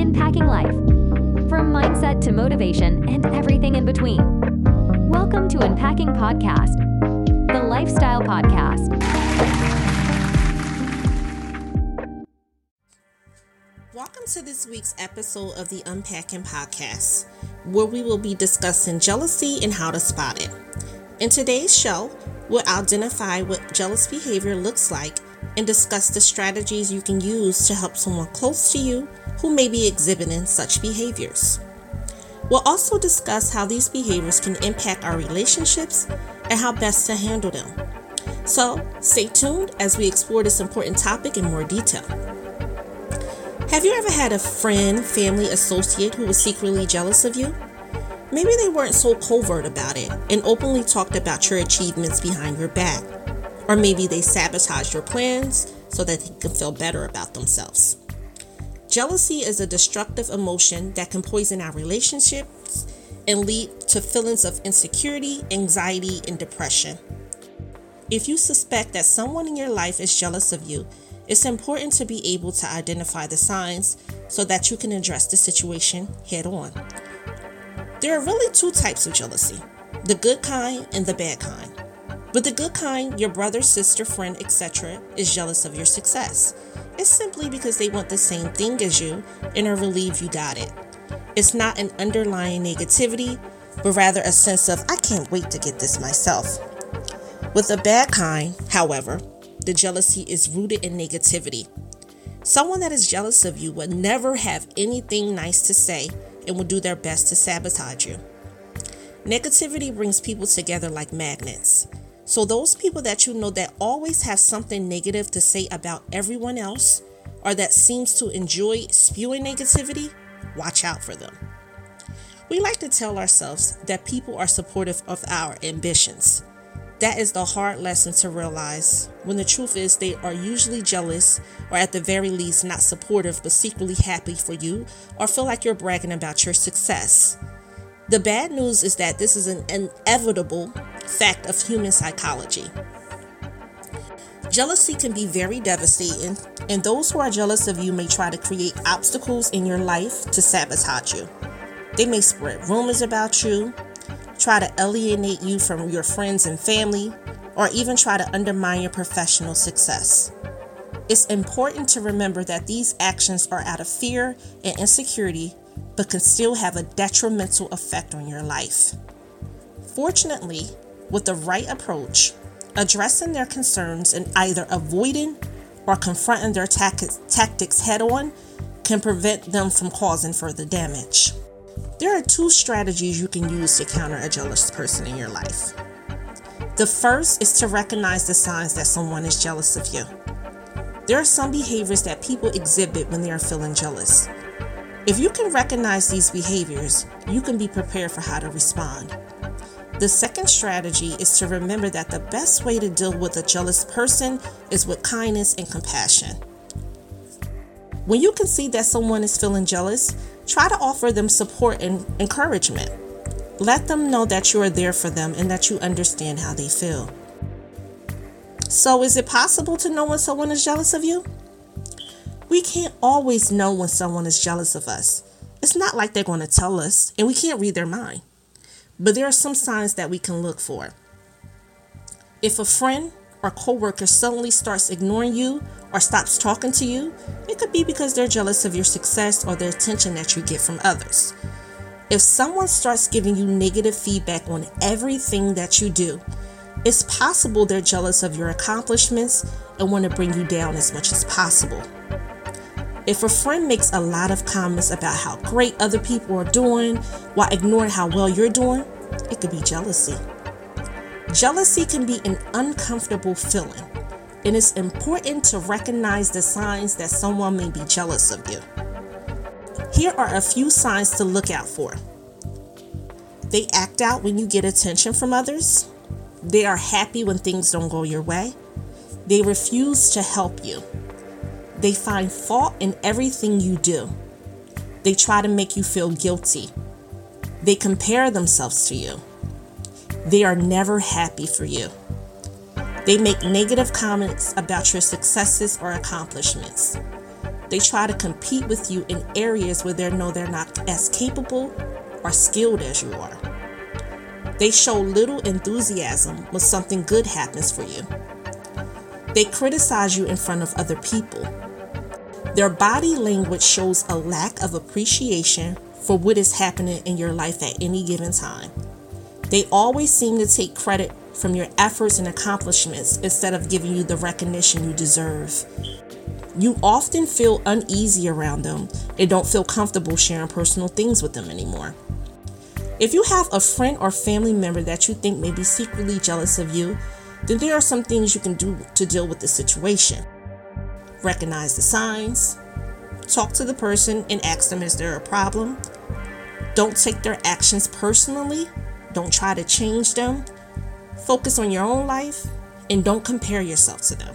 impacting life. From mindset to motivation and everything in between. Welcome to Unpacking Podcast, the lifestyle podcast. Welcome to this week's episode of the Unpacking Podcast, where we will be discussing jealousy and how to spot it. In today's show, we'll identify what jealous behavior looks like and discuss the strategies you can use to help someone close to you who may be exhibiting such behaviors. We'll also discuss how these behaviors can impact our relationships and how best to handle them. So, stay tuned as we explore this important topic in more detail. Have you ever had a friend, family, associate who was secretly jealous of you? Maybe they weren't so covert about it and openly talked about your achievements behind your back. Or maybe they sabotage your plans so that they can feel better about themselves. Jealousy is a destructive emotion that can poison our relationships and lead to feelings of insecurity, anxiety, and depression. If you suspect that someone in your life is jealous of you, it's important to be able to identify the signs so that you can address the situation head on. There are really two types of jealousy the good kind and the bad kind. With the good kind, your brother, sister, friend, etc., is jealous of your success. It's simply because they want the same thing as you and are relieved you got it. It's not an underlying negativity, but rather a sense of, I can't wait to get this myself. With the bad kind, however, the jealousy is rooted in negativity. Someone that is jealous of you would never have anything nice to say and will do their best to sabotage you. Negativity brings people together like magnets. So, those people that you know that always have something negative to say about everyone else or that seems to enjoy spewing negativity, watch out for them. We like to tell ourselves that people are supportive of our ambitions. That is the hard lesson to realize when the truth is they are usually jealous or at the very least not supportive but secretly happy for you or feel like you're bragging about your success. The bad news is that this is an inevitable fact of human psychology. Jealousy can be very devastating, and those who are jealous of you may try to create obstacles in your life to sabotage you. They may spread rumors about you, try to alienate you from your friends and family, or even try to undermine your professional success. It's important to remember that these actions are out of fear and insecurity, but can still have a detrimental effect on your life. Fortunately, with the right approach, addressing their concerns and either avoiding or confronting their tactics head on can prevent them from causing further damage. There are two strategies you can use to counter a jealous person in your life. The first is to recognize the signs that someone is jealous of you. There are some behaviors that people exhibit when they are feeling jealous. If you can recognize these behaviors, you can be prepared for how to respond. The second strategy is to remember that the best way to deal with a jealous person is with kindness and compassion. When you can see that someone is feeling jealous, try to offer them support and encouragement. Let them know that you are there for them and that you understand how they feel. So, is it possible to know when someone is jealous of you? We can't always know when someone is jealous of us. It's not like they're going to tell us, and we can't read their mind. But there are some signs that we can look for. If a friend or coworker suddenly starts ignoring you or stops talking to you, it could be because they're jealous of your success or the attention that you get from others. If someone starts giving you negative feedback on everything that you do, it's possible they're jealous of your accomplishments and want to bring you down as much as possible. If a friend makes a lot of comments about how great other people are doing while ignoring how well you're doing, it could be jealousy. Jealousy can be an uncomfortable feeling, and it's important to recognize the signs that someone may be jealous of you. Here are a few signs to look out for. They act out when you get attention from others. They are happy when things don't go your way. They refuse to help you. They find fault in everything you do. They try to make you feel guilty. They compare themselves to you. They are never happy for you. They make negative comments about your successes or accomplishments. They try to compete with you in areas where they know they're not as capable or skilled as you are. They show little enthusiasm when something good happens for you. They criticize you in front of other people. Their body language shows a lack of appreciation for what is happening in your life at any given time. They always seem to take credit from your efforts and accomplishments instead of giving you the recognition you deserve. You often feel uneasy around them and don't feel comfortable sharing personal things with them anymore. If you have a friend or family member that you think may be secretly jealous of you, then there are some things you can do to deal with the situation. Recognize the signs, talk to the person and ask them is there a problem. Don't take their actions personally, don't try to change them. Focus on your own life and don't compare yourself to them.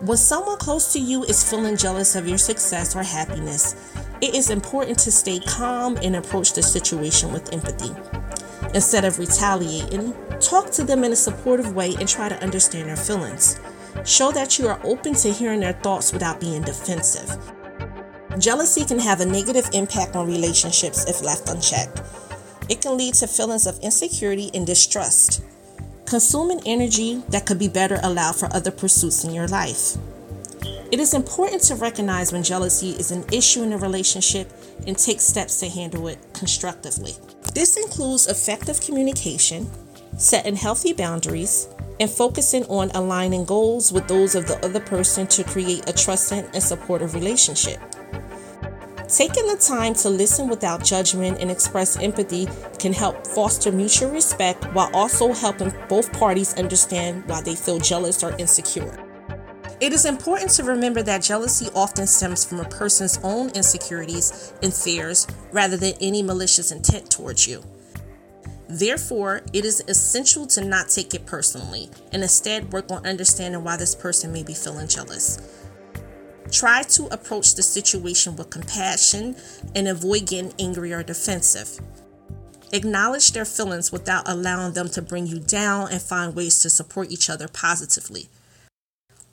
When someone close to you is feeling jealous of your success or happiness, it is important to stay calm and approach the situation with empathy. Instead of retaliating, talk to them in a supportive way and try to understand their feelings. Show that you are open to hearing their thoughts without being defensive. Jealousy can have a negative impact on relationships if left unchecked. It can lead to feelings of insecurity and distrust, consuming energy that could be better allowed for other pursuits in your life. It is important to recognize when jealousy is an issue in a relationship and take steps to handle it constructively. This includes effective communication, setting healthy boundaries, and focusing on aligning goals with those of the other person to create a trusting and supportive relationship. Taking the time to listen without judgment and express empathy can help foster mutual respect while also helping both parties understand why they feel jealous or insecure. It is important to remember that jealousy often stems from a person's own insecurities and fears rather than any malicious intent towards you. Therefore, it is essential to not take it personally and instead work on understanding why this person may be feeling jealous. Try to approach the situation with compassion and avoid getting angry or defensive. Acknowledge their feelings without allowing them to bring you down and find ways to support each other positively.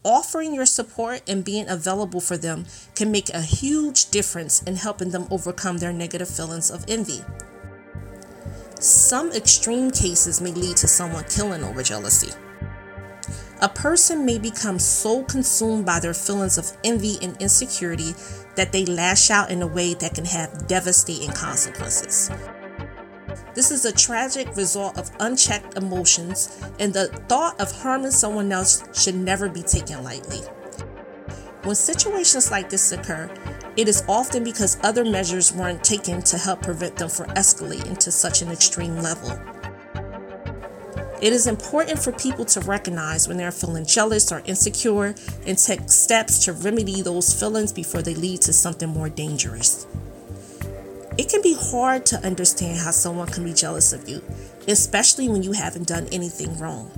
Offering your support and being available for them can make a huge difference in helping them overcome their negative feelings of envy. Some extreme cases may lead to someone killing over jealousy. A person may become so consumed by their feelings of envy and insecurity that they lash out in a way that can have devastating consequences. This is a tragic result of unchecked emotions, and the thought of harming someone else should never be taken lightly. When situations like this occur, it is often because other measures weren't taken to help prevent them from escalating to such an extreme level. It is important for people to recognize when they're feeling jealous or insecure and take steps to remedy those feelings before they lead to something more dangerous. It can be hard to understand how someone can be jealous of you, especially when you haven't done anything wrong.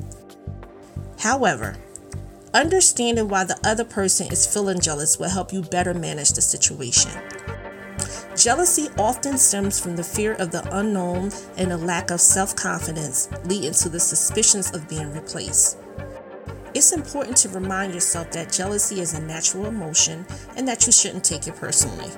However, understanding why the other person is feeling jealous will help you better manage the situation. Jealousy often stems from the fear of the unknown and a lack of self confidence, leading to the suspicions of being replaced. It's important to remind yourself that jealousy is a natural emotion and that you shouldn't take it personally.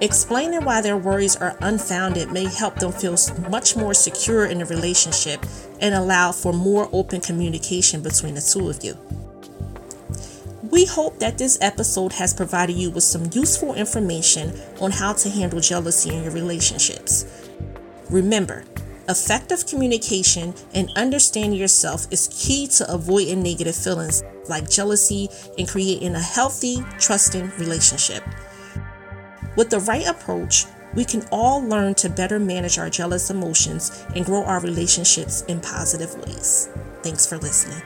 Explaining why their worries are unfounded may help them feel much more secure in the relationship and allow for more open communication between the two of you. We hope that this episode has provided you with some useful information on how to handle jealousy in your relationships. Remember, effective communication and understanding yourself is key to avoiding negative feelings like jealousy and creating a healthy, trusting relationship. With the right approach, we can all learn to better manage our jealous emotions and grow our relationships in positive ways. Thanks for listening.